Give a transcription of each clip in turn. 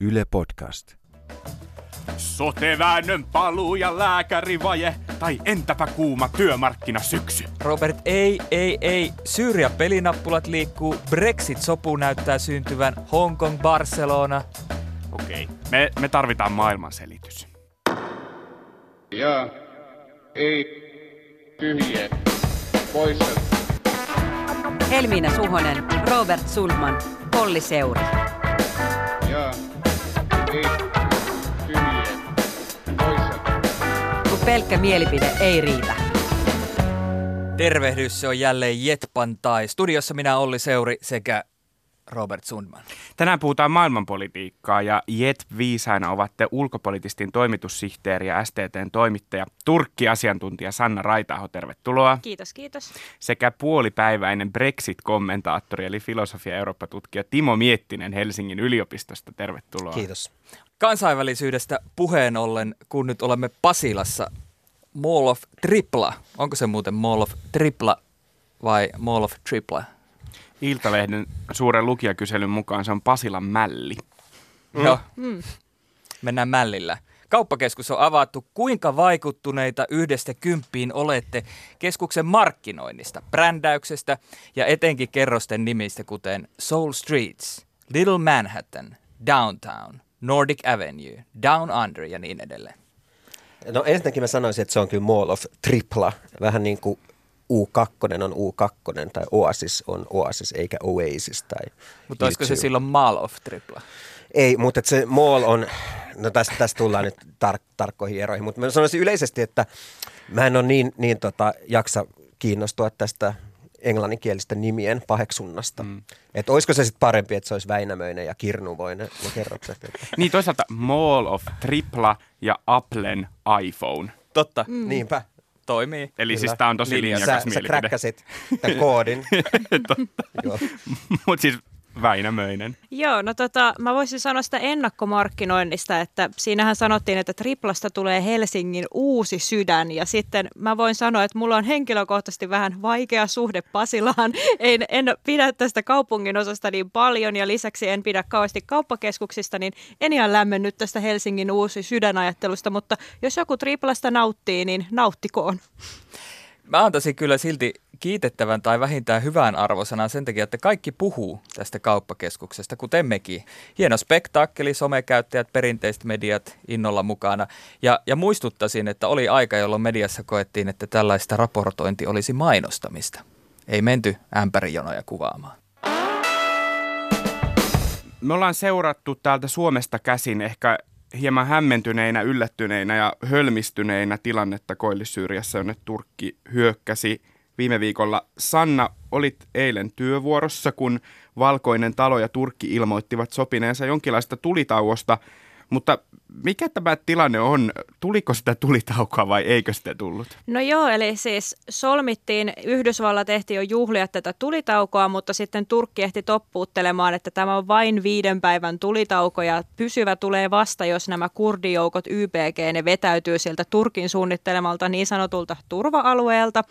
Yle Podcast. Soteväännön paluu ja lääkärivaje, tai entäpä kuuma työmarkkina syksy. Robert, ei, ei, ei. Syyria pelinappulat liikkuu, Brexit-sopu näyttää syntyvän, Hongkong, Barcelona. Okei, me, me tarvitaan maailmanselitys. Ja ei tyhjä poissa. Helmiina Suhonen, Robert Sundman, Polli Seuri. Ja pelkkä mielipide ei riitä. Tervehdys, se on jälleen Jetpantai. Studiossa minä Olli Seuri sekä Robert Sundman. Tänään puhutaan maailmanpolitiikkaa ja Jet viisaina ovat te ulkopolitistin toimitussihteeri ja STTn toimittaja, Turkki-asiantuntija Sanna Raitaho, tervetuloa. Kiitos, kiitos. Sekä puolipäiväinen Brexit-kommentaattori eli filosofia- ja Eurooppa-tutkija Timo Miettinen Helsingin yliopistosta, tervetuloa. Kiitos. Kansainvälisyydestä puheen ollen, kun nyt olemme Pasilassa, Mall of Tripla. Onko se muuten Mall of Tripla vai Mall of Tripla? Iltalehden suuren lukijakyselyn mukaan se on Pasilan mälli. Mm. Joo. Mennään mällillä. Kauppakeskus on avattu. Kuinka vaikuttuneita yhdestä kymppiin olette keskuksen markkinoinnista, brändäyksestä ja etenkin kerrosten nimistä, kuten Soul Streets, Little Manhattan, Downtown, Nordic Avenue, Down Under ja niin edelleen? No ensinnäkin mä sanoisin, että se on kyllä Mall of Tripla. Vähän niin kuin U2 on U2 tai Oasis on Oasis eikä Oasis. Tai Mutta olisiko se silloin Mall of Tripla? Ei, mutta se mall on, no tästä, tästä tullaan nyt tar- tarkkoihin eroihin, mutta mä sanoisin yleisesti, että mä en ole niin, niin tota, jaksa kiinnostua tästä englanninkielistä nimien paheksunnasta. Mm. Että olisiko se sitten parempi, että se olisi Väinämöinen ja Kirnuvoinen ne kerrokset. Että. Niin toisaalta Mall of Tripla ja Applen iPhone. Totta, Mm. Niinpä. toimii. Eli Kyllä. siis tämä on tosi Linja. linjakas Sä, sä mielipide. kräkkäsit tämän koodin. Joo. Mutta siis Väinämöinen. Joo, no tota, mä voisin sanoa sitä ennakkomarkkinoinnista, että siinähän sanottiin, että triplasta tulee Helsingin uusi sydän ja sitten mä voin sanoa, että mulla on henkilökohtaisesti vähän vaikea suhde Pasilaan. En, en pidä tästä kaupungin osasta niin paljon ja lisäksi en pidä kauheasti kauppakeskuksista, niin en ihan lämmennyt tästä Helsingin uusi sydänajattelusta, mutta jos joku triplasta nauttii, niin nauttikoon. Mä antaisin kyllä silti kiitettävän tai vähintään hyvän arvosanan sen takia, että kaikki puhuu tästä kauppakeskuksesta, kuten mekin. Hieno spektaakkeli, somekäyttäjät, perinteiset mediat innolla mukana. Ja, ja muistuttaisin, että oli aika, jolloin mediassa koettiin, että tällaista raportointi olisi mainostamista. Ei menty ämpärijonoja kuvaamaan. Me ollaan seurattu täältä Suomesta käsin ehkä hieman hämmentyneinä, yllättyneinä ja hölmistyneinä tilannetta Koillis-Syyriassa, jonne Turkki hyökkäsi viime viikolla. Sanna, olit eilen työvuorossa, kun Valkoinen talo ja Turkki ilmoittivat sopineensa jonkinlaista tulitauosta, mutta mikä tämä tilanne on? Tuliko sitä tulitaukoa vai eikö sitä tullut? No joo, eli siis solmittiin, Yhdysvallat ehti jo juhlia tätä tulitaukoa, mutta sitten Turkki ehti toppuuttelemaan, että tämä on vain viiden päivän tulitauko ja pysyvä tulee vasta, jos nämä kurdijoukot YPG, ne vetäytyy sieltä Turkin suunnittelemalta niin sanotulta turva-alueelta.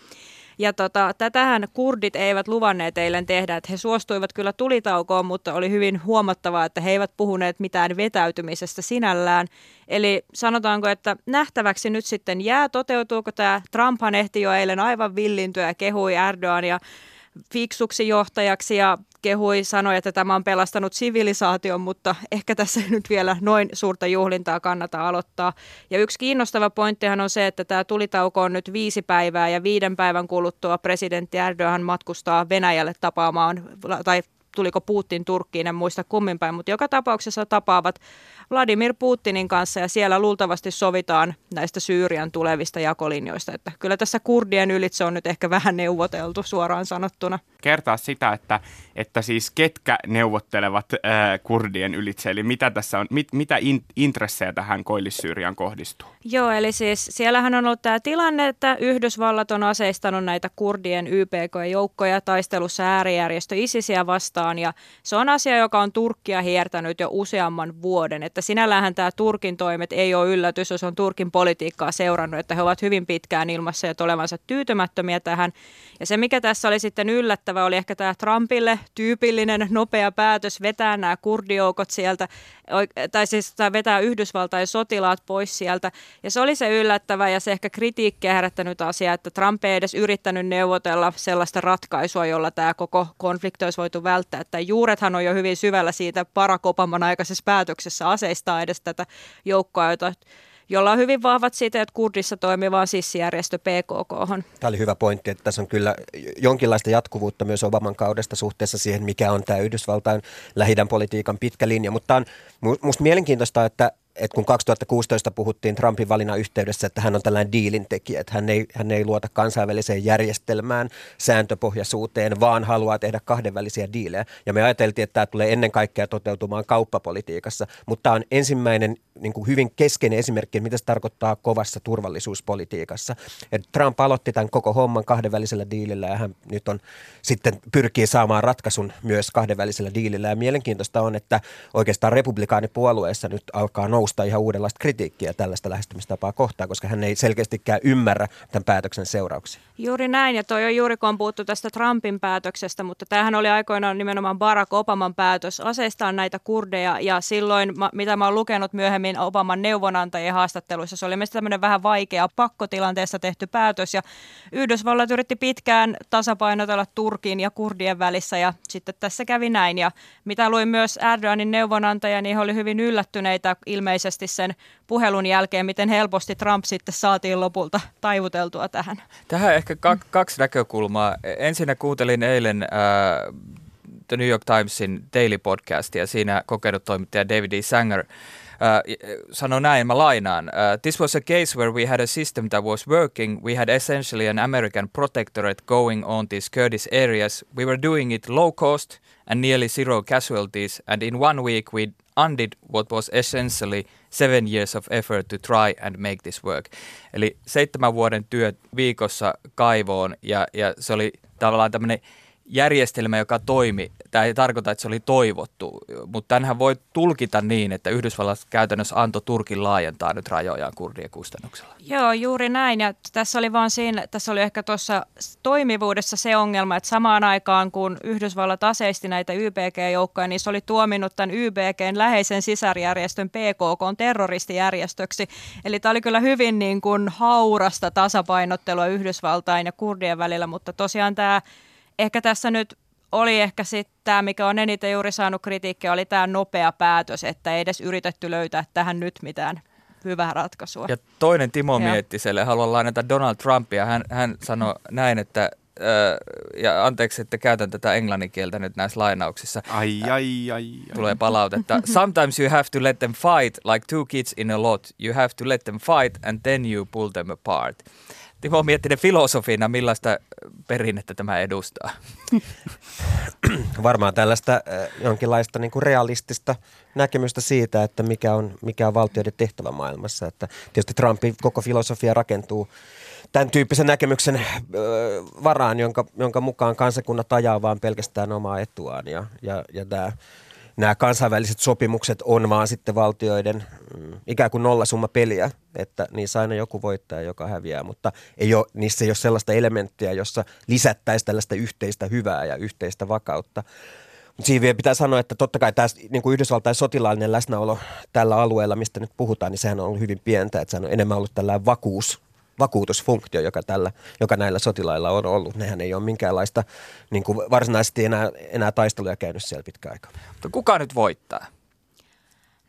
Ja tota, tätähän kurdit eivät luvanneet eilen tehdä, että he suostuivat kyllä tulitaukoon, mutta oli hyvin huomattavaa, että he eivät puhuneet mitään vetäytymisestä sinällään. Eli sanotaanko, että nähtäväksi nyt sitten jää, toteutuuko tämä. Trumphan ehti jo eilen aivan villintyä ja kehui Erdoğania fiksuksi johtajaksi ja kehui, sanoi, että tämä on pelastanut sivilisaation, mutta ehkä tässä ei nyt vielä noin suurta juhlintaa kannata aloittaa. Ja yksi kiinnostava pointtihan on se, että tämä tulitauko on nyt viisi päivää ja viiden päivän kuluttua presidentti Erdogan matkustaa Venäjälle tapaamaan, tai tuliko Putin Turkkiin, en muista kummin päin, mutta joka tapauksessa tapaavat Vladimir Putinin kanssa ja siellä luultavasti sovitaan näistä Syyrian tulevista jakolinjoista. Että kyllä tässä kurdien ylitse on nyt ehkä vähän neuvoteltu suoraan sanottuna. Kertaa sitä, että, että siis ketkä neuvottelevat ää, kurdien ylitse, eli mitä tässä on, mit, mitä in, intressejä tähän Koillis-Syyriaan kohdistuu? Joo, eli siis siellähän on ollut tämä tilanne, että Yhdysvallat on aseistanut näitä kurdien YPK-joukkoja taistelussa äärijärjestö ISISiä vastaan. vastaan ja se on asia, joka on Turkkia hiertänyt jo useamman vuoden, että sinällähän tämä Turkin toimet ei ole yllätys, jos on Turkin politiikkaa seurannut, että he ovat hyvin pitkään ilmassa ja olevansa tyytymättömiä tähän. Ja se mikä tässä oli sitten yllättävä oli ehkä tämä Trumpille tyypillinen nopea päätös vetää nämä kurdijoukot sieltä, tai siis tai vetää Yhdysvaltain sotilaat pois sieltä. Ja se oli se yllättävä ja se ehkä kritiikkiä herättänyt asia, että Trump ei edes yrittänyt neuvotella sellaista ratkaisua, jolla tämä koko konflikti olisi voitu välttää. Että juurethan on jo hyvin syvällä siitä Barack Obaman aikaisessa päätöksessä aseistaa edes tätä joukkoa, jota jolla on hyvin vahvat siteet Kurdissa toimivaan sissijärjestö PKK. Tämä oli hyvä pointti, että tässä on kyllä jonkinlaista jatkuvuutta myös Obaman kaudesta suhteessa siihen, mikä on tämä Yhdysvaltain lähidän politiikan pitkä linja. Mutta on minusta mielenkiintoista, että että kun 2016 puhuttiin Trumpin valinnan yhteydessä, että hän on tällainen diilin tekijä, että hän ei, hän ei luota kansainväliseen järjestelmään, sääntöpohjaisuuteen, vaan haluaa tehdä kahdenvälisiä diilejä. Ja me ajateltiin, että tämä tulee ennen kaikkea toteutumaan kauppapolitiikassa, mutta tämä on ensimmäinen niin kuin hyvin keskeinen esimerkki, mitä se tarkoittaa kovassa turvallisuuspolitiikassa. Et Trump aloitti tämän koko homman kahdenvälisellä diilillä ja hän nyt on sitten pyrkii saamaan ratkaisun myös kahdenvälisellä diilillä. Ja mielenkiintoista on, että oikeastaan republikaanipuolueessa nyt alkaa nousta nousta ihan uudenlaista kritiikkiä tällaista lähestymistapaa kohtaan, koska hän ei selkeästikään ymmärrä tämän päätöksen seurauksia. Juuri näin, ja toi on juuri kun on puhuttu tästä Trumpin päätöksestä, mutta tämähän oli aikoinaan nimenomaan Barack Obaman päätös aseistaa näitä kurdeja, ja silloin, mitä mä oon lukenut myöhemmin Obaman neuvonantajien haastatteluissa, se oli mielestäni tämmöinen vähän vaikea pakkotilanteessa tehty päätös, ja Yhdysvallat yritti pitkään tasapainotella Turkin ja kurdien välissä, ja sitten tässä kävi näin, ja mitä luin myös Erdoganin neuvonantaja, niin he oli hyvin yllättyneitä ilmeisesti ilmeisesti sen puhelun jälkeen, miten helposti Trump sitten saatiin lopulta taivuteltua tähän. Tähän ehkä kak- kaksi näkökulmaa. Ensinnä kuuntelin eilen äh, The New York Timesin Daily Podcastia. Siinä kokenut toimittaja David E. Sanger Uh, sanoi näin, mä lainaan. Uh, This was a case where we had a system that was working. We had essentially an American protectorate going on these Kurdish areas. We were doing it low cost and nearly zero casualties. And in one week we undid what was essentially seven years of effort to try and make this work. Eli seitsemän vuoden työ viikossa kaivoon ja, ja se oli tavallaan tämmöinen järjestelmä, joka toimi. Tämä ei tarkoita, että se oli toivottu, mutta tämähän voi tulkita niin, että Yhdysvallat käytännössä antoi Turkin laajentaa nyt rajojaan kurdien kustannuksella. Joo, juuri näin. Ja tässä oli vaan siinä, tässä oli ehkä tuossa toimivuudessa se ongelma, että samaan aikaan kun Yhdysvallat aseisti näitä YPG-joukkoja, niin se oli tuominnut tämän YPGn läheisen sisarjärjestön PKK terroristijärjestöksi. Eli tämä oli kyllä hyvin niin kuin haurasta tasapainottelua Yhdysvaltain ja kurdien välillä, mutta tosiaan tämä ehkä tässä nyt oli ehkä sitten tämä, mikä on eniten juuri saanut kritiikkiä, oli tämä nopea päätös, että ei edes yritetty löytää tähän nyt mitään hyvää ratkaisua. Ja toinen Timo Miettiselle, haluan lainata Donald Trumpia. Hän, hän sanoi näin, että ja anteeksi, että käytän tätä englannin kieltä nyt näissä lainauksissa. Ai, ai, ai, ai. Tulee palautetta. Sometimes you have to let them fight like two kids in a lot. You have to let them fight and then you pull them apart. Timo Miettinen filosofina, millaista perinnettä tämä edustaa? Varmaan tällaista jonkinlaista niin kuin realistista näkemystä siitä, että mikä on, mikä on valtioiden tehtävä maailmassa. Että tietysti Trumpin koko filosofia rakentuu tämän tyyppisen näkemyksen varaan, jonka, jonka mukaan kansakunnat ajaa vaan pelkästään omaa etuaan. Ja, ja, ja tämä nämä kansainväliset sopimukset on vaan sitten valtioiden mm, ikään kuin nollasumma peliä, että niissä aina joku voittaa joka häviää, mutta ei ole, niissä ei ole sellaista elementtiä, jossa lisättäisiin tällaista yhteistä hyvää ja yhteistä vakautta. Siinä vielä pitää sanoa, että totta kai tämä niin kuin Yhdysvaltain sotilaallinen läsnäolo tällä alueella, mistä nyt puhutaan, niin sehän on ollut hyvin pientä, että sehän on enemmän ollut tällainen vakuus vakuutusfunktio, joka, tällä, joka näillä sotilailla on ollut. Nehän ei ole minkäänlaista niin kuin varsinaisesti enää, enää taisteluja käynyt siellä pitkä aika. Kuka nyt voittaa?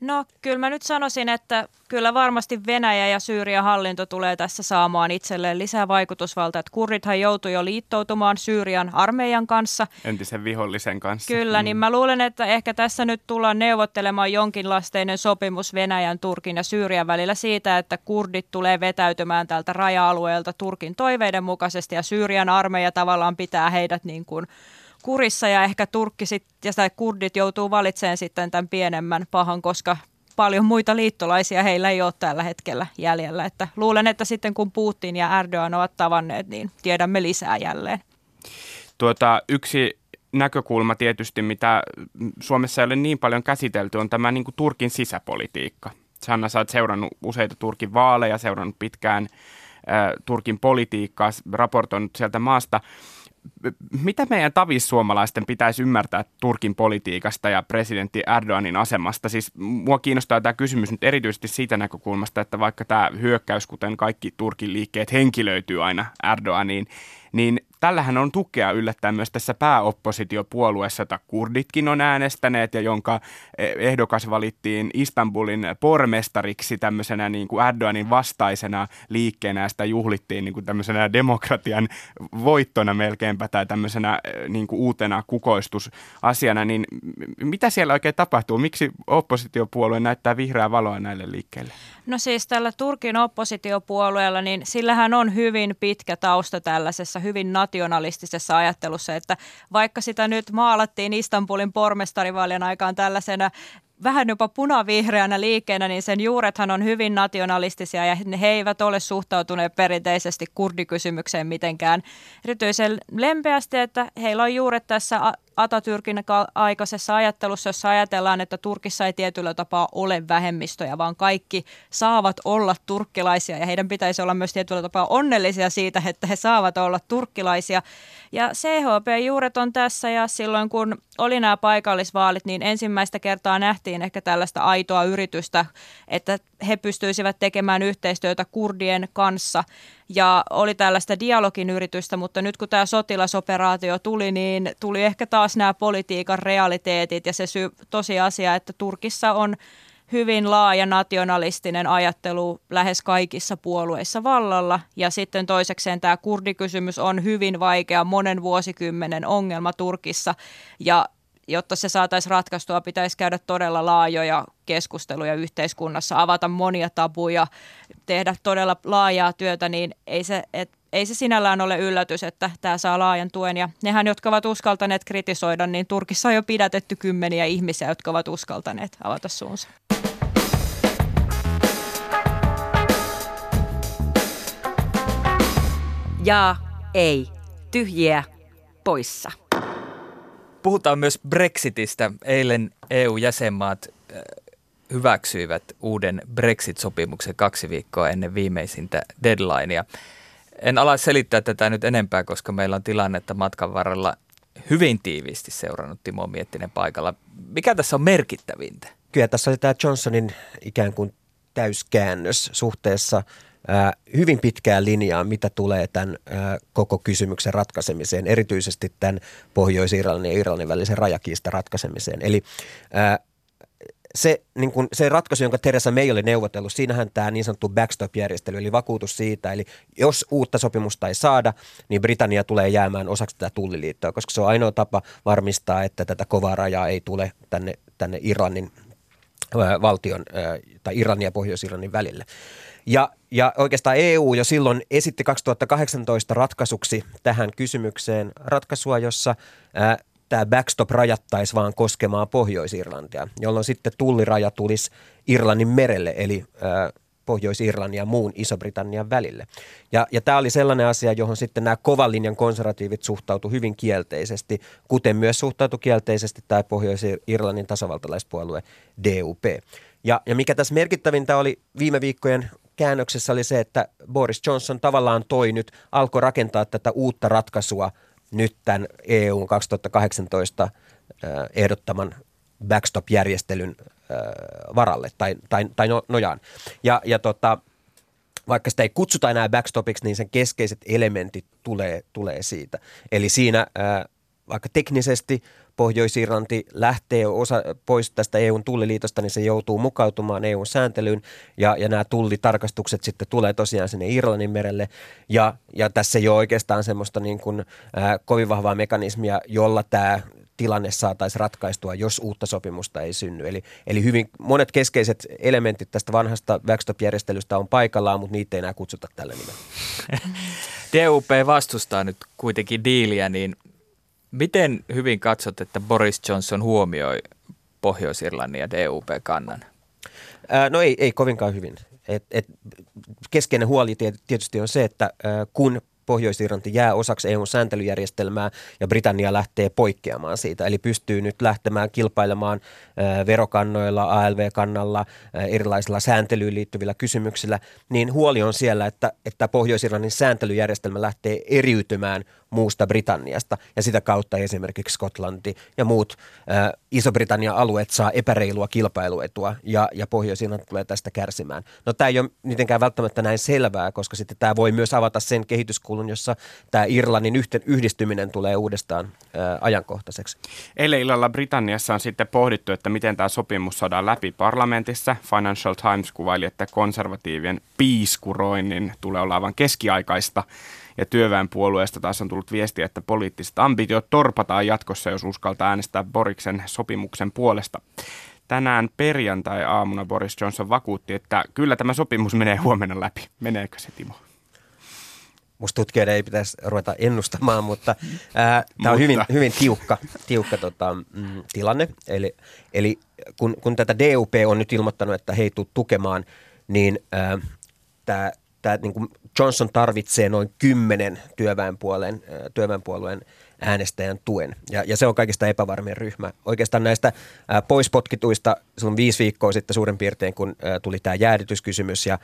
No kyllä mä nyt sanoisin, että kyllä varmasti Venäjä ja Syyrian hallinto tulee tässä saamaan itselleen lisää vaikutusvaltaa. Että kurrithan joutui jo liittoutumaan Syyrian armeijan kanssa. Entisen vihollisen kanssa. Kyllä, niin mm. niin mä luulen, että ehkä tässä nyt tullaan neuvottelemaan jonkinlasteinen sopimus Venäjän, Turkin ja Syyrian välillä siitä, että kurdit tulee vetäytymään tältä raja-alueelta Turkin toiveiden mukaisesti ja Syyrian armeija tavallaan pitää heidät niin kuin kurissa ja ehkä Turkki sit, ja tai kurdit joutuu valitsemaan sitten tämän pienemmän pahan, koska paljon muita liittolaisia heillä ei ole tällä hetkellä jäljellä. Että luulen, että sitten kun Putin ja Erdogan ovat tavanneet, niin tiedämme lisää jälleen. Tuota, yksi näkökulma tietysti, mitä Suomessa ei ole niin paljon käsitelty, on tämä niin kuin Turkin sisäpolitiikka. Sanna, sä oot seurannut useita Turkin vaaleja, seurannut pitkään äh, Turkin politiikkaa, raportoinut sieltä maasta mitä meidän tavissuomalaisten pitäisi ymmärtää Turkin politiikasta ja presidentti Erdoganin asemasta? Siis mua kiinnostaa tämä kysymys nyt erityisesti siitä näkökulmasta, että vaikka tämä hyökkäys, kuten kaikki Turkin liikkeet, henkilöityy aina Erdoganiin, niin tällähän on tukea yllättäen myös tässä pääoppositiopuolueessa, jota kurditkin on äänestäneet ja jonka ehdokas valittiin Istanbulin pormestariksi tämmöisenä niin kuin Erdoganin vastaisena liikkeenä ja sitä juhlittiin niin kuin tämmöisenä demokratian voittona melkeinpä tai tämmöisenä niin kuin uutena kukoistusasiana, niin mitä siellä oikein tapahtuu? Miksi oppositiopuolue näyttää vihreää valoa näille liikkeille? No siis tällä Turkin oppositiopuolueella, niin sillähän on hyvin pitkä tausta tällaisessa hyvin nationalistisessa ajattelussa, että vaikka sitä nyt maalattiin Istanbulin pormestarivaalien aikaan tällaisena vähän jopa punavihreänä liikkeenä, niin sen juurethan on hyvin nationalistisia ja he eivät ole suhtautuneet perinteisesti kurdikysymykseen mitenkään erityisen lempeästi, että heillä on juuret tässä Atatürkin aikaisessa ajattelussa, jossa ajatellaan, että Turkissa ei tietyllä tapaa ole vähemmistöjä, vaan kaikki saavat olla turkkilaisia ja heidän pitäisi olla myös tietyllä tapaa onnellisia siitä, että he saavat olla turkkilaisia. Ja CHP-juuret on tässä ja silloin kun oli nämä paikallisvaalit, niin ensimmäistä kertaa nähtiin ehkä tällaista aitoa yritystä, että he pystyisivät tekemään yhteistyötä kurdien kanssa ja oli tällaista dialogin yritystä, mutta nyt kun tämä sotilasoperaatio tuli, niin tuli ehkä taas nämä politiikan realiteetit ja se sy- tosiasia, että Turkissa on hyvin laaja nationalistinen ajattelu lähes kaikissa puolueissa vallalla. Ja sitten toisekseen tämä kurdikysymys on hyvin vaikea monen vuosikymmenen ongelma Turkissa. Ja jotta se saataisiin ratkaistua, pitäisi käydä todella laajoja keskusteluja yhteiskunnassa, avata monia tabuja, tehdä todella laajaa työtä, niin ei se, et, ei se sinällään ole yllätys, että tämä saa laajan tuen. Ja nehän, jotka ovat uskaltaneet kritisoida, niin Turkissa on jo pidätetty kymmeniä ihmisiä, jotka ovat uskaltaneet avata suunsa. Ja ei. Tyhjiä poissa. Puhutaan myös Brexitistä. Eilen EU-jäsenmaat äh, hyväksyivät uuden Brexit-sopimuksen kaksi viikkoa ennen viimeisintä deadlinea. En ala selittää tätä nyt enempää, koska meillä on tilannetta matkan varrella hyvin tiiviisti seurannut Timo Miettinen paikalla. Mikä tässä on merkittävintä? Kyllä tässä oli tämä Johnsonin ikään kuin täyskäännös suhteessa hyvin pitkään linjaa, mitä tulee tämän koko kysymyksen ratkaisemiseen, erityisesti tämän Pohjois-Irlannin ja Irlannin välisen rajakiista ratkaisemiseen. Eli se, niin kun, se ratkaisu, jonka Teresa May oli neuvotellut, siinähän tämä niin sanottu backstop-järjestely, eli vakuutus siitä, eli jos uutta sopimusta ei saada, niin Britannia tulee jäämään osaksi tätä tulliliittoa, koska se on ainoa tapa varmistaa, että tätä kovaa rajaa ei tule tänne, tänne Irlannin valtion tai Irlannin ja Pohjois-Irlannin välille. Ja, ja oikeastaan EU jo silloin esitti 2018 ratkaisuksi tähän kysymykseen ratkaisua, jossa ää, tämä backstop rajattaisi vaan koskemaan Pohjois-Irlantia, jolloin sitten tulliraja tulisi Irlannin merelle, eli ää, Pohjois-Irlannin ja muun Iso-Britannian välille. Ja, ja tämä oli sellainen asia, johon sitten nämä kovan linjan konservatiivit suhtautu hyvin kielteisesti, kuten myös suhtautui kielteisesti tämä Pohjois-Irlannin tasavaltalaispuolue DUP. Ja, ja mikä tässä merkittävintä oli viime viikkojen käännöksessä oli se, että Boris Johnson tavallaan toi nyt, alkoi rakentaa tätä uutta ratkaisua nyt tämän EUn 2018 ehdottaman backstop-järjestelyn varalle tai, tai, tai no, nojaan. Ja, ja tota, vaikka sitä ei kutsuta enää backstopiksi, niin sen keskeiset elementit tulee, tulee siitä. Eli siinä vaikka teknisesti Pohjois-Irlanti lähtee osa, pois tästä EUn tulliliitosta, niin se joutuu mukautumaan EUn sääntelyyn ja, ja nämä tullitarkastukset sitten tulee tosiaan sinne Irlannin merelle ja, ja tässä ei ole oikeastaan semmoista niin kuin, äh, kovin vahvaa mekanismia, jolla tämä tilanne saataisiin ratkaistua, jos uutta sopimusta ei synny. Eli, eli hyvin monet keskeiset elementit tästä vanhasta backstop-järjestelystä on paikallaan, mutta niitä ei enää kutsuta tällä nimellä. DUP vastustaa nyt kuitenkin diiliä, niin Miten hyvin katsot, että Boris Johnson huomioi Pohjois-Irlannin ja DUP-kannan? No ei, ei kovinkaan hyvin. Et, et, keskeinen huoli tietysti on se, että kun Pohjois-Irlanti jää osaksi EUn sääntelyjärjestelmää ja Britannia lähtee poikkeamaan siitä. Eli pystyy nyt lähtemään kilpailemaan verokannoilla, ALV-kannalla, erilaisilla sääntelyyn liittyvillä kysymyksillä, niin huoli on siellä, että, että Pohjois-Irlannin sääntelyjärjestelmä lähtee eriytymään muusta Britanniasta ja sitä kautta esimerkiksi Skotlanti ja muut ä, Iso-Britannian alueet saa epäreilua kilpailuetua ja, ja pohjois tulee tästä kärsimään. No tämä ei ole mitenkään välttämättä näin selvää, koska sitten tämä voi myös avata sen kehityskulun, jossa tämä Irlannin yhten, yhdistyminen tulee uudestaan ä, ajankohtaiseksi. Eilen illalla Britanniassa on sitten pohdittu, että miten tämä sopimus saadaan läpi parlamentissa. Financial Times kuvaili, että konservatiivien piiskuroinnin tulee olla aivan keskiaikaista ja työväenpuolueesta taas on tullut viesti, että poliittiset ambitiot torpataan jatkossa, jos uskaltaa äänestää Boriksen sopimuksen puolesta. Tänään perjantai-aamuna Boris Johnson vakuutti, että kyllä tämä sopimus menee huomenna läpi. Meneekö se, Timo? Musta tutkijoiden ei pitäisi ruveta ennustamaan, mutta tämä on hyvin, hyvin tiukka, tiukka tota, mm, tilanne. Eli, eli kun, kun tätä DUP on nyt ilmoittanut, että he ei tule tukemaan, niin tämä tämä niin kuin Johnson tarvitsee noin kymmenen työväenpuolueen, työväenpuolueen äänestäjän tuen. Ja, ja se on kaikista epävarmien ryhmä. Oikeastaan näistä ää, poispotkituista, on viisi viikkoa sitten suurin piirtein, kun tuli tämä jäädytyskysymys ja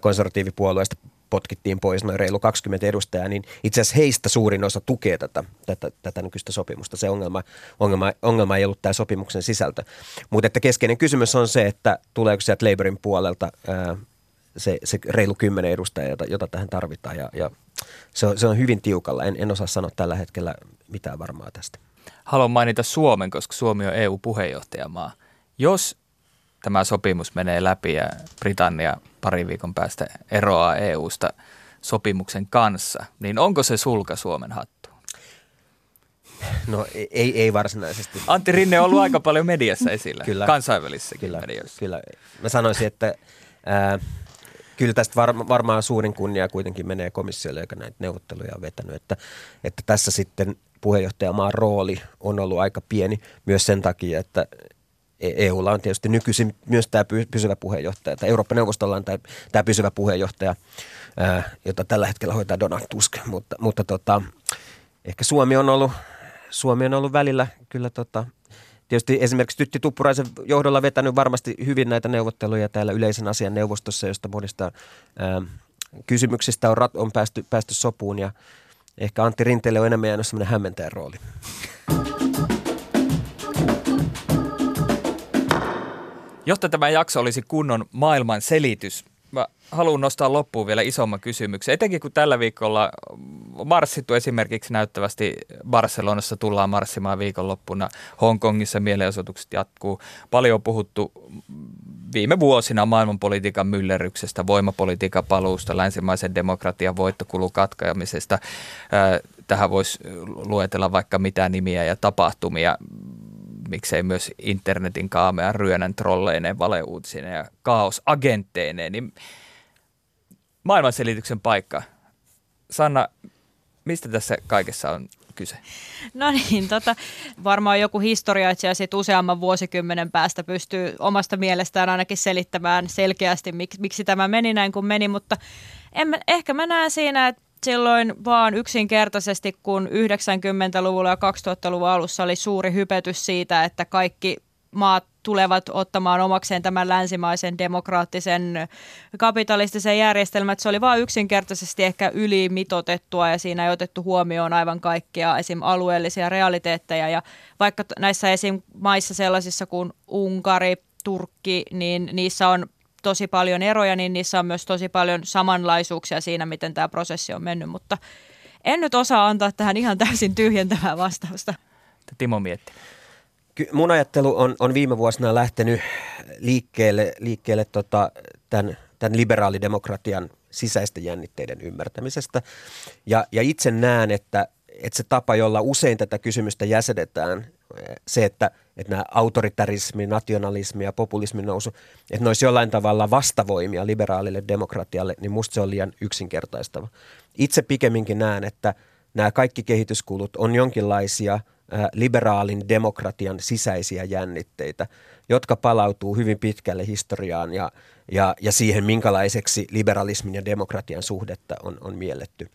konservatiivipuolueesta potkittiin pois noin reilu 20 edustajaa, niin itse asiassa heistä suurin osa tukee tätä, tätä, tätä nykyistä sopimusta. Se ongelma, ongelma, ongelma ei ollut tämä sopimuksen sisältö. Mutta että keskeinen kysymys on se, että tuleeko sieltä Labourin puolelta ää, se, se reilu kymmenen edustajaa, jota, jota tähän tarvitaan. Ja, ja se, on, se on hyvin tiukalla. En, en osaa sanoa tällä hetkellä mitään varmaa tästä. Haluan mainita Suomen, koska Suomi on EU-puheenjohtajamaa. Jos tämä sopimus menee läpi ja Britannia pari viikon päästä eroaa EUsta sopimuksen kanssa, niin onko se sulka Suomen hattu? No ei, ei varsinaisesti. Antti Rinne on ollut aika paljon mediassa esillä, kyllä, kansainvälisessä kyllä, mediassa. Kyllä, mä sanoisin, että ää, kyllä tästä var, varmaan suurin kunnia kuitenkin menee komissiolle, joka näitä neuvotteluja on vetänyt, että, että tässä sitten puheenjohtajamaan rooli on ollut aika pieni myös sen takia, että EUlla e on tietysti nykyisin myös tämä pysyvä puheenjohtaja, tai Eurooppa-neuvostolla on tämä, pysyvä puheenjohtaja, jota tällä hetkellä hoitaa Donald Tusk, mutta, mutta tota, ehkä Suomi on ollut, Suomi on ollut välillä kyllä tota, tietysti esimerkiksi Tytti Tuppuraisen johdolla vetänyt varmasti hyvin näitä neuvotteluja täällä yleisen asian neuvostossa, josta monista ää, kysymyksistä on, rat, on päästy, päästy sopuun ja ehkä Antti Rinteelle on enemmän jäänyt semmoinen hämmentäjän rooli. Jotta tämä jakso olisi kunnon maailman selitys, mä haluan nostaa loppuun vielä isomman kysymyksen. Etenkin kun tällä viikolla marssittu esimerkiksi näyttävästi Barcelonassa tullaan marssimaan viikonloppuna. Hongkongissa mielenosoitukset jatkuu. Paljon on puhuttu viime vuosina maailmanpolitiikan myllerryksestä, voimapolitiikan paluusta, länsimaisen demokratian voittokulun katkaamisesta. Tähän voisi luetella vaikka mitä nimiä ja tapahtumia miksei myös internetin kaamean ryönän trolleineen, valeuutisine ja kaosagentteineen, niin maailmanselityksen paikka. Sanna, mistä tässä kaikessa on kyse? No niin, tota, varmaan joku historiaitsija sitten useamman vuosikymmenen päästä pystyy omasta mielestään ainakin selittämään selkeästi, mik, miksi tämä meni näin kuin meni, mutta en, ehkä mä näen siinä, että silloin vaan yksinkertaisesti, kun 90-luvulla ja 2000-luvun alussa oli suuri hypetys siitä, että kaikki maat tulevat ottamaan omakseen tämän länsimaisen demokraattisen kapitalistisen järjestelmän. Se oli vain yksinkertaisesti ehkä ylimitotettua ja siinä ei otettu huomioon aivan kaikkia esim. alueellisia realiteetteja. Ja vaikka näissä esim. maissa sellaisissa kuin Unkari, Turkki, niin niissä on tosi paljon eroja, niin niissä on myös tosi paljon samanlaisuuksia siinä, miten tämä prosessi on mennyt, mutta en nyt osaa antaa tähän ihan täysin tyhjentävää vastausta. Timo mietti. Mun ajattelu on, on viime vuosina lähtenyt liikkeelle, liikkeelle tota, tämän, tämän liberaalidemokratian sisäisten jännitteiden ymmärtämisestä. Ja, ja itse näen, että, että se tapa, jolla usein tätä kysymystä jäsedetään, se, että, että nämä autoritarismi, nationalismi ja populismin nousu, että ne olisi jollain tavalla vastavoimia liberaalille demokratialle, niin musta se on liian yksinkertaistava. Itse pikemminkin näen, että nämä kaikki kehityskulut on jonkinlaisia liberaalin demokratian sisäisiä jännitteitä, jotka palautuu hyvin pitkälle historiaan ja, ja, ja siihen, minkälaiseksi liberalismin ja demokratian suhdetta on, on mielletty.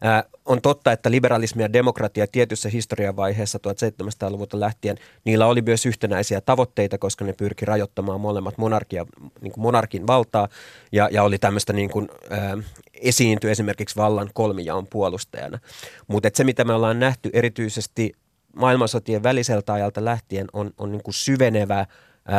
Ää, on totta, että liberalismi ja demokratia tietyssä historian vaiheessa 1700-luvulta lähtien, niillä oli myös yhtenäisiä tavoitteita, koska ne pyrki rajoittamaan molemmat monarkia, niin kuin monarkin valtaa ja, ja oli tämmöistä niin kuin, ää, esiintyi esimerkiksi vallan kolmijaon puolustajana. Mutta se, mitä me ollaan nähty erityisesti maailmansotien väliseltä ajalta lähtien, on, on niin kuin syvenevä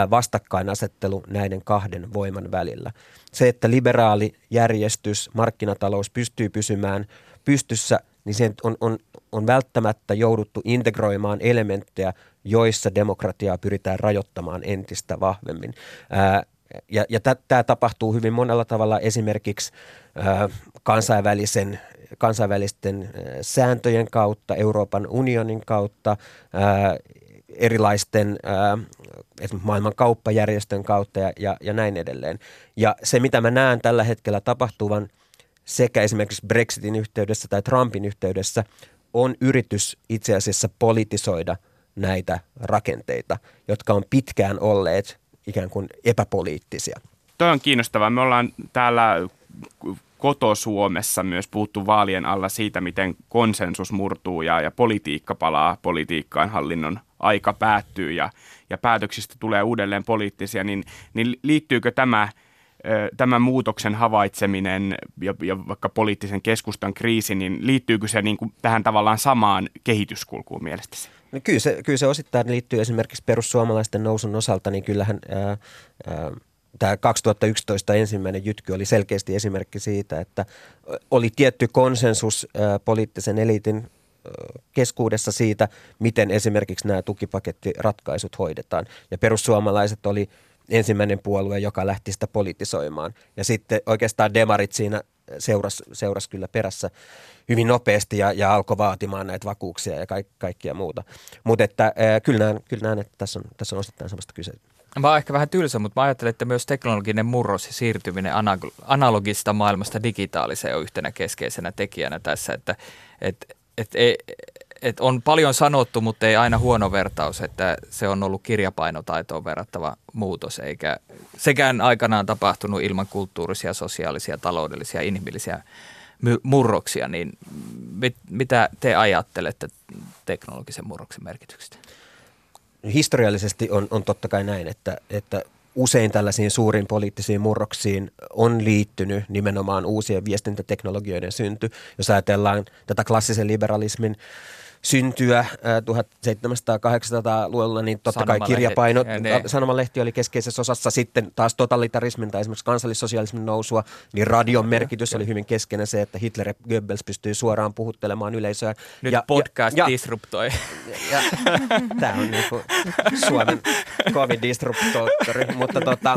vastakkainasettelu näiden kahden voiman välillä. Se, että liberaali järjestys, markkinatalous pystyy pysymään pystyssä, niin se on, on, on välttämättä jouduttu integroimaan elementtejä, joissa demokratiaa pyritään rajoittamaan entistä vahvemmin. Ää, ja ja tämä tapahtuu hyvin monella tavalla esimerkiksi ää, kansainvälisen, kansainvälisten sääntöjen kautta, Euroopan unionin kautta, ää, erilaisten ää, maailman kauppajärjestön kautta ja, ja, ja näin edelleen. Ja se, mitä mä näen tällä hetkellä tapahtuvan sekä esimerkiksi Brexitin yhteydessä tai Trumpin yhteydessä, on yritys itse asiassa politisoida näitä rakenteita, jotka on pitkään olleet ikään kuin epäpoliittisia. Toi on kiinnostavaa. Me ollaan täällä koto-Suomessa myös puhuttu vaalien alla siitä, miten konsensus murtuu ja, ja politiikka palaa politiikkaan, hallinnon aika päättyy ja, ja päätöksistä tulee uudelleen poliittisia, niin, niin liittyykö tämä, tämä muutoksen havaitseminen ja, ja vaikka poliittisen keskustan kriisi, niin liittyykö se niin kuin tähän tavallaan samaan kehityskulkuun mielestäsi? No kyllä, se, kyllä se osittain liittyy esimerkiksi perussuomalaisten nousun osalta, niin kyllähän ää, ää, tämä 2011 ensimmäinen jytky oli selkeästi esimerkki siitä, että oli tietty konsensus ää, poliittisen eliitin keskuudessa siitä, miten esimerkiksi nämä tukipakettiratkaisut hoidetaan. Ja perussuomalaiset oli ensimmäinen puolue, joka lähti sitä politisoimaan. Ja sitten oikeastaan demarit siinä seurasi seuras kyllä perässä hyvin nopeasti ja, ja alkoi vaatimaan näitä vakuuksia ja kaik, kaikkia muuta. Mutta että äh, kyllä näen, kyllä näen, että tässä on, tässä on osittain sellaista kyse. Mä oon ehkä vähän tylsä, mutta mä ajattelen, että myös teknologinen murros ja siirtyminen analogista maailmasta digitaaliseen on yhtenä keskeisenä tekijänä tässä, että et, et, et, et on paljon sanottu, mutta ei aina huono vertaus, että se on ollut kirjapainotaitoon verrattava muutos, eikä sekään aikanaan tapahtunut ilman kulttuurisia, sosiaalisia, taloudellisia, inhimillisiä murroksia, niin mit, mitä te ajattelette teknologisen murroksen merkityksestä? Historiallisesti on, on totta kai näin, että, että usein tällaisiin suuriin poliittisiin murroksiin on liittynyt nimenomaan uusien viestintäteknologioiden synty. Jos ajatellaan tätä klassisen liberalismin syntyä 1700-1800-luvulla, niin totta kai kirjapainot, sanomalehti oli keskeisessä osassa. Sitten taas totalitarismin tai esimerkiksi kansallissosialismin nousua, niin radion merkitys oli hyvin keskeinen se, että Hitler ja Goebbels pystyy suoraan puhuttelemaan yleisöä. Nyt ja, podcast ja, disruptoi. Ja, tämä on niin kuin Suomen kovin disruptoittori, mutta tota,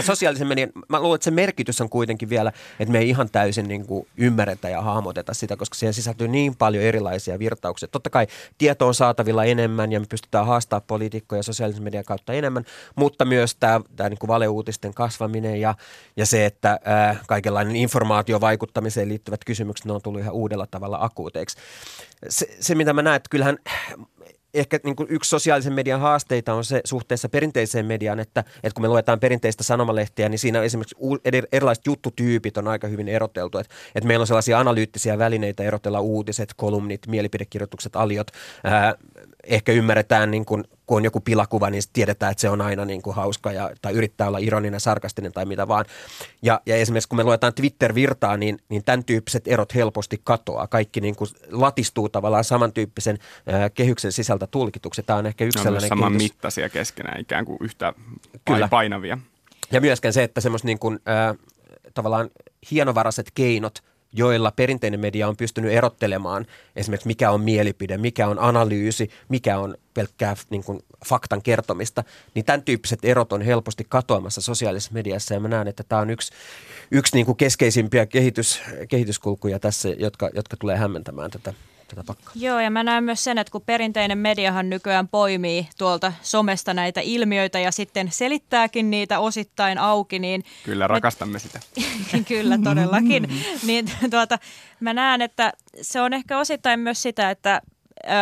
sosiaalisen median, mä luulen, että se merkitys on kuitenkin vielä, että me ei ihan täysin niin kuin ymmärretä ja hahmoteta sitä, koska siihen sisältyy niin paljon erilaisia virtauksia. Totta kai tieto on saatavilla enemmän ja me pystytään haastamaan poliitikkoja sosiaalisen median kautta enemmän, mutta myös tämä, tämä niin kuin valeuutisten kasvaminen ja, ja se, että ää, kaikenlainen informaatiovaikuttamiseen liittyvät kysymykset, ne on tullut ihan uudella tavalla akuuteiksi. Se, se mitä mä näen, että kyllähän ehkä niin kuin yksi sosiaalisen median haasteita on se suhteessa perinteiseen mediaan, että, että kun me luetaan perinteistä sanomalehtiä, niin siinä esimerkiksi erilaiset juttutyypit on aika hyvin eroteltu. Että, että meillä on sellaisia analyyttisiä välineitä erotella uutiset, kolumnit, mielipidekirjoitukset, aliot. Ää, ehkä ymmärretään, niin kuin, kun on joku pilakuva, niin tiedetään, että se on aina niin kuin hauska ja, tai yrittää olla ironinen, sarkastinen tai mitä vaan. Ja, ja esimerkiksi kun me luetaan Twitter-virtaa, niin, niin tämän tyyppiset erot helposti katoaa. Kaikki niin kuin latistuu tavallaan samantyyppisen äh, kehyksen sisältä tulkituksi. Tämä on ehkä yksi on sellainen saman kehitys. mittaisia keskenään, ikään kuin yhtä Kyllä. painavia. Ja myöskään se, että semmoista niin kuin, äh, tavallaan hienovaraiset keinot – joilla perinteinen media on pystynyt erottelemaan esimerkiksi mikä on mielipide, mikä on analyysi, mikä on pelkkää niin kuin, faktan kertomista, niin tämän tyyppiset erot on helposti katoamassa sosiaalisessa mediassa. Ja mä näen, että tämä on yksi, yksi niin kuin keskeisimpiä kehitys, kehityskulkuja tässä, jotka, jotka tulee hämmentämään tätä tätä pakkaa. Joo, ja mä näen myös sen, että kun perinteinen mediahan nykyään poimii tuolta somesta näitä ilmiöitä ja sitten selittääkin niitä osittain auki, niin... Kyllä, rakastamme sitä. Kyllä, todellakin. niin tuota, mä näen, että se on ehkä osittain myös sitä, että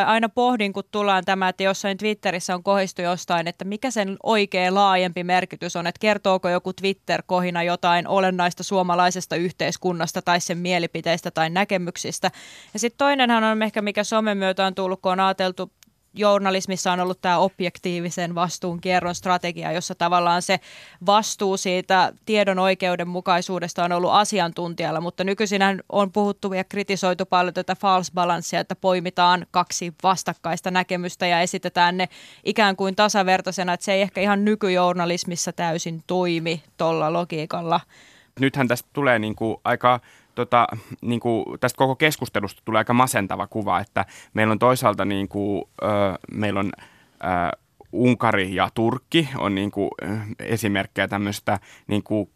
aina pohdin, kun tullaan tämä, että jossain Twitterissä on kohistu jostain, että mikä sen oikea laajempi merkitys on, että kertooko joku Twitter-kohina jotain olennaista suomalaisesta yhteiskunnasta tai sen mielipiteistä tai näkemyksistä. Ja sitten toinenhan on ehkä, mikä somen myötä on tullut, kun on ajateltu journalismissa on ollut tämä objektiivisen vastuun kierron strategia, jossa tavallaan se vastuu siitä tiedon oikeudenmukaisuudesta on ollut asiantuntijalla, mutta nykyisin on puhuttu ja kritisoitu paljon tätä false balancea, että poimitaan kaksi vastakkaista näkemystä ja esitetään ne ikään kuin tasavertaisena, että se ei ehkä ihan nykyjournalismissa täysin toimi tuolla logiikalla. Nythän tästä tulee niin kuin aika tota, niin kuin tästä koko keskustelusta tulee aika masentava kuva, että meillä on toisaalta niin kuin, ö, meillä on ö, Unkari ja Turkki on niin kuin esimerkkejä tämmöistä niin kuin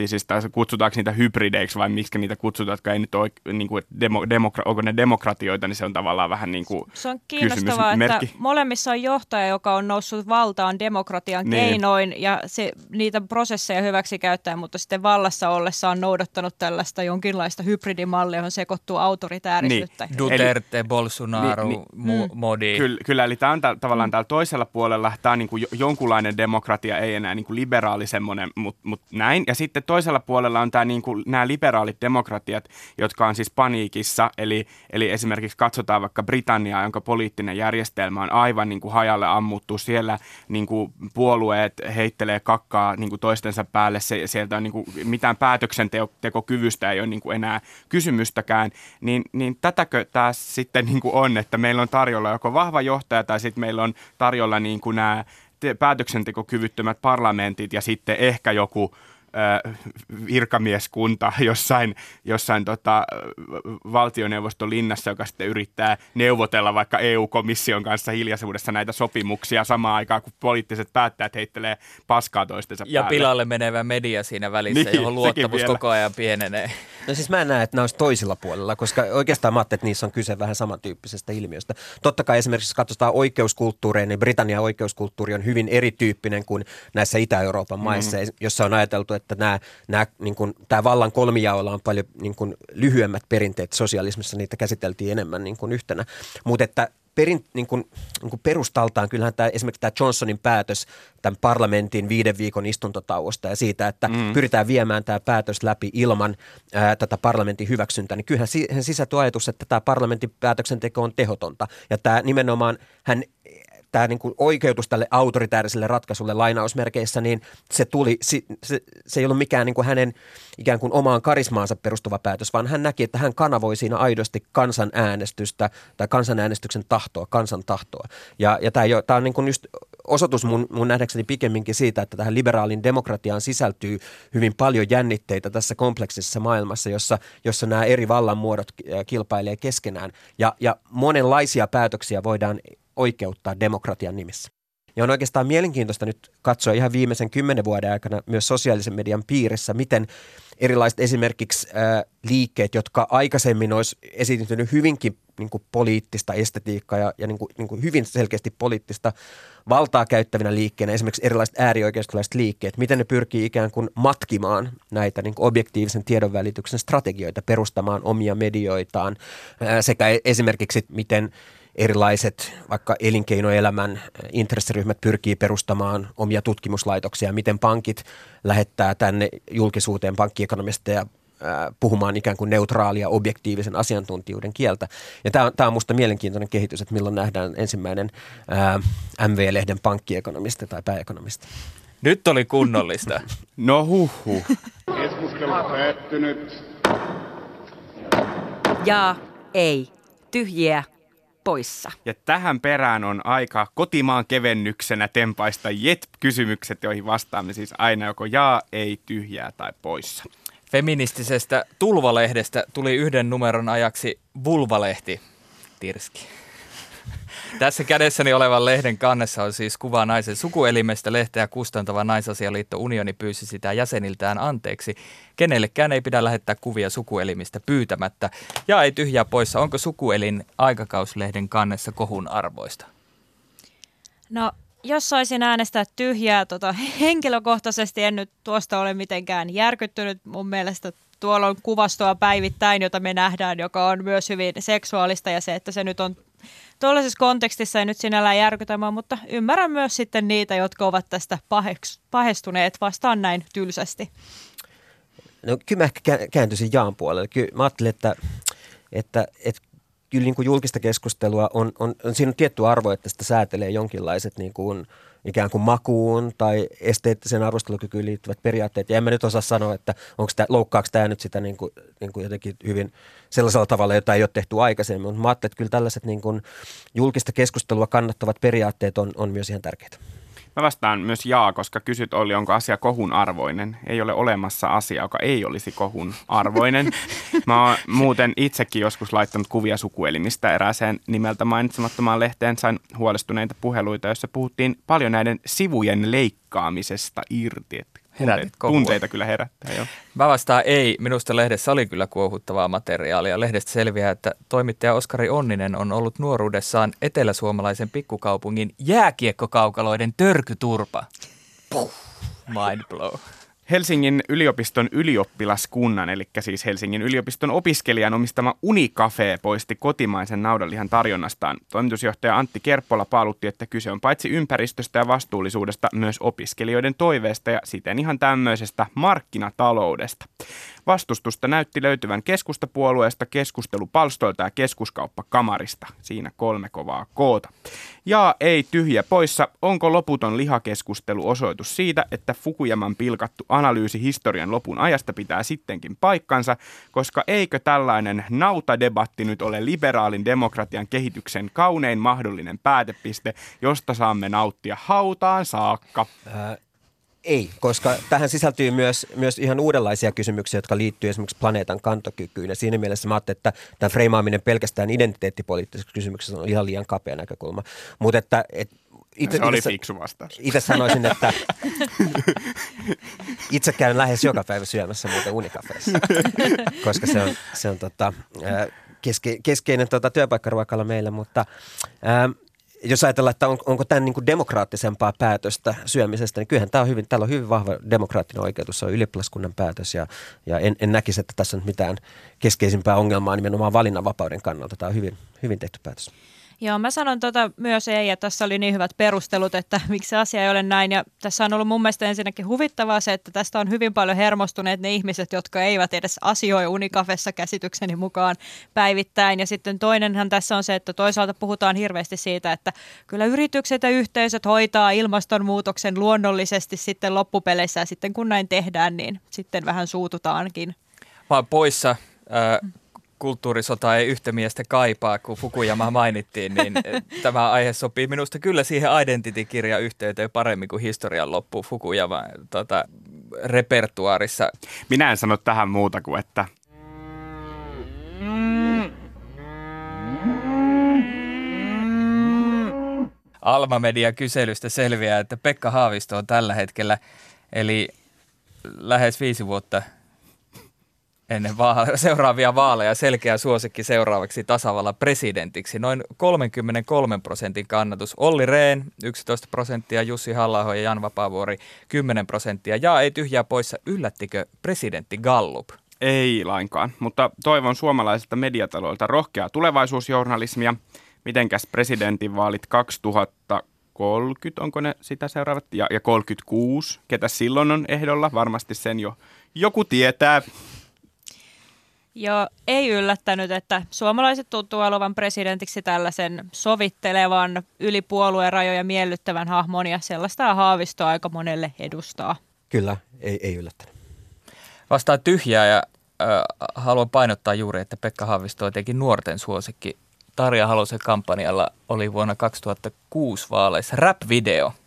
poliittisista, kutsutaanko niitä hybrideiksi vai miksi niitä kutsutaan, jotka ei nyt ole, niin kuin, demo, demokra, onko ne demokratioita, niin se on tavallaan vähän niin kuin Se on kiinnostavaa, että molemmissa on johtaja, joka on noussut valtaan demokratian niin. keinoin ja se, niitä prosesseja hyväksi käyttää, mutta sitten vallassa ollessa on noudattanut tällaista jonkinlaista hybridimallia, johon sekoittuu autoritäärisyyttä. Niin. Duterte, eli, Bolsonaro, niin, niin, mm. Modi. Kyllä, kyllä, eli tämä on t- tavallaan täällä toisella puolella, tämä on niin kuin jonkunlainen demokratia, ei enää niin kuin liberaali semmoinen, mutta mut näin. Ja sitten toisella puolella on tämä niin kuin, nämä liberaalit demokratiat, jotka on siis paniikissa. Eli, eli esimerkiksi katsotaan vaikka Britanniaa, jonka poliittinen järjestelmä on aivan niin kuin hajalle ammuttu. Siellä niin kuin puolueet heittelee kakkaa niin kuin toistensa päälle. Se, sieltä on niin kuin, mitään päätöksentekokyvystä ei ole niin kuin enää kysymystäkään. Niin, niin tätäkö tämä sitten niin kuin on, että meillä on tarjolla joko vahva johtaja tai sitten meillä on tarjolla niin kuin nämä päätöksentekokyvyttömät parlamentit ja sitten ehkä joku virkamieskunta jossain, jossain tota, valtioneuvoston linnassa, joka sitten yrittää neuvotella vaikka EU-komission kanssa hiljaisuudessa näitä sopimuksia samaan aikaan, kun poliittiset päättäjät heittelee paskaa toistensa Ja päälle. pilalle menevä media siinä välissä, niin, johon luottamus koko ajan pienenee. No siis mä en näe, että nämä olisi toisilla puolella, koska oikeastaan mä että niissä on kyse vähän samantyyppisestä ilmiöstä. Totta kai esimerkiksi jos katsotaan oikeuskulttuuria, niin Britannian oikeuskulttuuri on hyvin erityyppinen kuin näissä Itä-Euroopan maissa, mm. jossa on ajateltu, että nämä, nämä, niin kuin, tämä vallan kolmijaolla on paljon niin kuin, lyhyemmät perinteet sosialismissa, niitä käsiteltiin enemmän niin kuin yhtenä. Mutta että perin, niin kuin, niin kuin perustaltaan kyllähän tämä, esimerkiksi tämä Johnsonin päätös tämän parlamentin viiden viikon istuntotauosta ja siitä, että mm. pyritään viemään tämä päätös läpi ilman ää, tätä parlamentin hyväksyntää, niin kyllähän siihen sisältyy ajatus, että tämä parlamentin päätöksenteko on tehotonta. Ja tämä nimenomaan, hän tämä niin kuin oikeutus tälle autoritääriselle ratkaisulle lainausmerkeissä, niin se tuli, se, se, ei ollut mikään niin kuin hänen ikään kuin omaan karismaansa perustuva päätös, vaan hän näki, että hän kanavoi siinä aidosti kansanäänestystä tai kansanäänestyksen tahtoa, kansan tahtoa. Ja, ja tämä, tämä on niin kuin just osoitus mun, mun nähdäkseni pikemminkin siitä, että tähän liberaalin demokratiaan sisältyy hyvin paljon jännitteitä tässä kompleksisessa maailmassa, jossa, jossa nämä eri vallanmuodot kilpailee keskenään. Ja, ja monenlaisia päätöksiä voidaan oikeuttaa demokratian nimissä. Ja on oikeastaan mielenkiintoista nyt katsoa ihan viimeisen kymmenen vuoden aikana myös sosiaalisen median piirissä, miten erilaiset esimerkiksi äh, liikkeet, jotka aikaisemmin olisi esiintynyt hyvinkin niin kuin poliittista estetiikkaa ja, ja niin kuin, niin kuin hyvin selkeästi poliittista valtaa käyttävinä liikkeinä, esimerkiksi erilaiset äärioikeistolaiset liikkeet, miten ne pyrkii ikään kuin matkimaan näitä niin kuin objektiivisen tiedonvälityksen strategioita, perustamaan omia medioitaan äh, sekä esimerkiksi miten – erilaiset vaikka elinkeinoelämän intressiryhmät pyrkii perustamaan omia tutkimuslaitoksia, miten pankit lähettää tänne julkisuuteen pankkiekonomisteja puhumaan ikään kuin neutraalia, objektiivisen asiantuntijuuden kieltä. Ja tämä on, tämä on minusta mielenkiintoinen kehitys, että milloin nähdään ensimmäinen ää, MV-lehden pankkiekonomisti tai pääekonomisti. Nyt oli kunnollista. no huhu. Keskustelu päättynyt. Ja ei. Tyhjiä poissa. Ja tähän perään on aika kotimaan kevennyksenä tempaista jet-kysymykset, joihin vastaamme siis aina joko jaa, ei, tyhjää tai poissa. Feministisestä tulvalehdestä tuli yhden numeron ajaksi vulvalehti. Tirski. Tässä kädessäni olevan lehden kannessa on siis kuva naisen sukuelimestä. Lehteä kustantava naisasialiitto Unioni pyysi sitä jäseniltään anteeksi. Kenellekään ei pidä lähettää kuvia sukuelimistä pyytämättä. Ja ei tyhjää poissa. Onko sukuelin aikakauslehden kannessa kohun arvoista? No jos saisin äänestää tyhjää, tota, henkilökohtaisesti en nyt tuosta ole mitenkään järkyttynyt. Mun mielestä tuolla on kuvastoa päivittäin, jota me nähdään, joka on myös hyvin seksuaalista ja se, että se nyt on tuollaisessa kontekstissa ei nyt sinällään järkytämään, mutta ymmärrän myös sitten niitä, jotka ovat tästä paheks, pahestuneet vastaan näin tylsästi. No kyllä mä ehkä kääntyisin Jaan puolelle. Kyllä mä ajattelin, että, että, että kyllä niin kuin julkista keskustelua on, on, on, siinä on tietty arvo, että sitä säätelee jonkinlaiset niin kuin, ikään kuin makuun tai esteettiseen arvostelukykyyn liittyvät periaatteet. Ja en mä nyt osaa sanoa, että onko tämä, loukkaako tämä nyt sitä niin kuin, niin kuin jotenkin hyvin sellaisella tavalla, jota ei ole tehty aikaisemmin. Mutta mä ajattelin, että kyllä tällaiset niin kuin julkista keskustelua kannattavat periaatteet on, on myös ihan tärkeitä. Mä vastaan myös jaa, koska kysyt Olli, onko asia kohun arvoinen. Ei ole olemassa asia, joka ei olisi kohun arvoinen. Mä oon muuten itsekin joskus laittanut kuvia sukuelimistä erääseen nimeltä mainitsemattomaan lehteen. Sain huolestuneita puheluita, joissa puhuttiin paljon näiden sivujen leikkaamisesta irti. Että Tunteita, tunteita kyllä herättää, joo. Mä vastaan ei. Minusta lehdessä oli kyllä kuohuttavaa materiaalia. Lehdestä selviää, että toimittaja Oskari Onninen on ollut nuoruudessaan eteläsuomalaisen pikkukaupungin jääkiekkokaukaloiden törkyturpa. Puh, mind blow. Helsingin yliopiston ylioppilaskunnan, eli siis Helsingin yliopiston opiskelijan omistama Unicafe poisti kotimaisen naudanlihan tarjonnastaan. Toimitusjohtaja Antti Kerppola paalutti, että kyse on paitsi ympäristöstä ja vastuullisuudesta myös opiskelijoiden toiveesta ja siten ihan tämmöisestä markkinataloudesta. Vastustusta näytti löytyvän keskustapuolueesta, keskustelupalstoilta ja keskuskauppakamarista. Siinä kolme kovaa koota. Ja ei tyhjä poissa. Onko loputon lihakeskustelu osoitus siitä, että Fukuyaman pilkattu analyysi historian lopun ajasta pitää sittenkin paikkansa, koska eikö tällainen nautadebatti nyt ole liberaalin demokratian kehityksen kaunein mahdollinen päätepiste, josta saamme nauttia hautaan saakka? Ää, ei, koska tähän sisältyy myös, myös ihan uudenlaisia kysymyksiä, jotka liittyy esimerkiksi planeetan kantokykyyn. Ja siinä mielessä mä ajattelin, että tämä freimaaminen pelkästään identiteettipoliittisessa kysymyksessä on ihan liian kapea näkökulma. Mutta että, et, itse, se oli itse, fiksu vastaus. Itse sanoisin, että itse käyn lähes joka päivä syömässä muuten unikafeessa, koska se on, se on tota, keske, keskeinen tota, työpaikkaruokalla meillä, mutta ää, jos ajatellaan, että on, onko tämä niin kuin demokraattisempaa päätöstä syömisestä, niin kyllähän tämä on hyvin, täällä on hyvin vahva demokraattinen oikeutus, se on ylioppilaskunnan päätös ja, ja en, en näkisi, että tässä on mitään keskeisimpää ongelmaa nimenomaan valinnanvapauden kannalta. Tämä on hyvin, hyvin tehty päätös. Joo, mä sanon tota myös ei, ja tässä oli niin hyvät perustelut, että miksi asia ei ole näin. Ja tässä on ollut mun mielestä ensinnäkin huvittavaa se, että tästä on hyvin paljon hermostuneet ne ihmiset, jotka eivät edes asioi Unikafessa käsitykseni mukaan päivittäin. Ja sitten toinenhan tässä on se, että toisaalta puhutaan hirveästi siitä, että kyllä yritykset ja yhteisöt hoitaa ilmastonmuutoksen luonnollisesti sitten loppupeleissä, ja sitten kun näin tehdään, niin sitten vähän suututaankin. Mä poissa äh, kulttuurisota ei yhtä miestä kaipaa, kun Fukuyama mainittiin, niin tämä aihe sopii minusta kyllä siihen identity-kirjan yhteyteen paremmin kuin historian loppu Fukuyama tota, repertuaarissa. Minä en sano tähän muuta kuin, että Alma Media kyselystä selviää, että Pekka Haavisto on tällä hetkellä, eli lähes viisi vuotta ennen vaale- seuraavia vaaleja selkeä suosikki seuraavaksi tasavallan presidentiksi. Noin 33 prosentin kannatus. Olli Rehn 11 prosenttia, Jussi halla ja Jan Vapaavuori 10 prosenttia. Ja ei tyhjää poissa, yllättikö presidentti Gallup? Ei lainkaan, mutta toivon suomalaisilta mediataloilta rohkeaa tulevaisuusjournalismia. Mitenkäs presidentinvaalit 2030, onko ne sitä seuraavat? Ja, ja 36, ketä silloin on ehdolla? Varmasti sen jo joku tietää. Joo, ei yllättänyt, että suomalaiset tuntuu olevan presidentiksi tällaisen sovittelevan, yli puolueen rajoja miellyttävän hahmon ja sellaista haavistoa aika monelle edustaa. Kyllä, ei, ei yllättänyt. Vastaa tyhjää ja äh, haluan painottaa juuri, että Pekka Haavisto on teki nuorten suosikki. Tarja Halosen kampanjalla oli vuonna 2006 vaaleissa rap-video –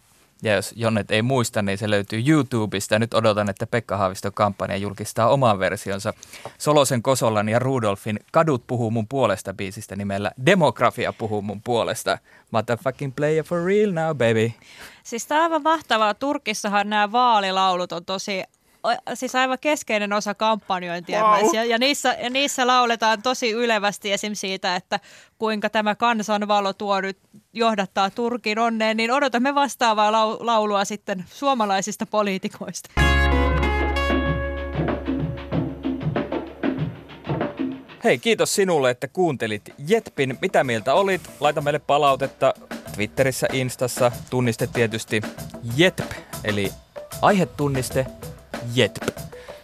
ja jos Jonnet ei muista, niin se löytyy YouTubesta. Nyt odotan, että Pekka Haaviston kampanja julkistaa oman versionsa Solosen Kosolan ja Rudolfin Kadut puhuu mun puolesta biisistä nimellä Demografia puhuu mun puolesta. Motherfucking player for real now, baby. Siis tämä on aivan mahtavaa. Turkissahan nämä vaalilaulut on tosi siis aivan keskeinen osa kampanjointia wow. ja, ja, niissä, ja niissä lauletaan tosi ylevästi esim. siitä, että kuinka tämä kansanvalo tuo nyt johdattaa Turkin onneen, niin odotamme vastaavaa laulua sitten suomalaisista poliitikoista. Hei, kiitos sinulle, että kuuntelit Jetpin. Mitä mieltä olit? Laita meille palautetta Twitterissä, Instassa. Tunniste tietysti Jetp, eli aihetunniste Jetp.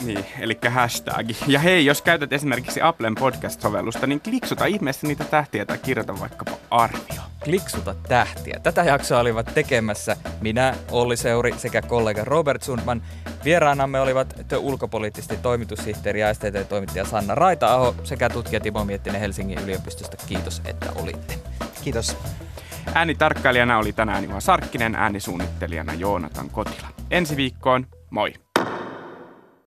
Niin, eli hashtag. Ja hei, jos käytät esimerkiksi Applen podcast-sovellusta, niin kliksuta ihmeessä niitä tähtiä tai kirjoita vaikkapa arvio. Kliksuta tähtiä. Tätä jaksoa olivat tekemässä minä, Olli Seuri sekä kollega Robert Sundman. Vieraanamme olivat The ulkopoliittisesti toimitussihteeri ja STT-toimittaja Sanna Raita-aho sekä tutkija Timo Miettinen Helsingin yliopistosta. Kiitos, että olitte. Kiitos. Äänitarkkailijana oli tänään Juha Sarkkinen, äänisuunnittelijana Joonatan Kotila. Ensi viikkoon, moi!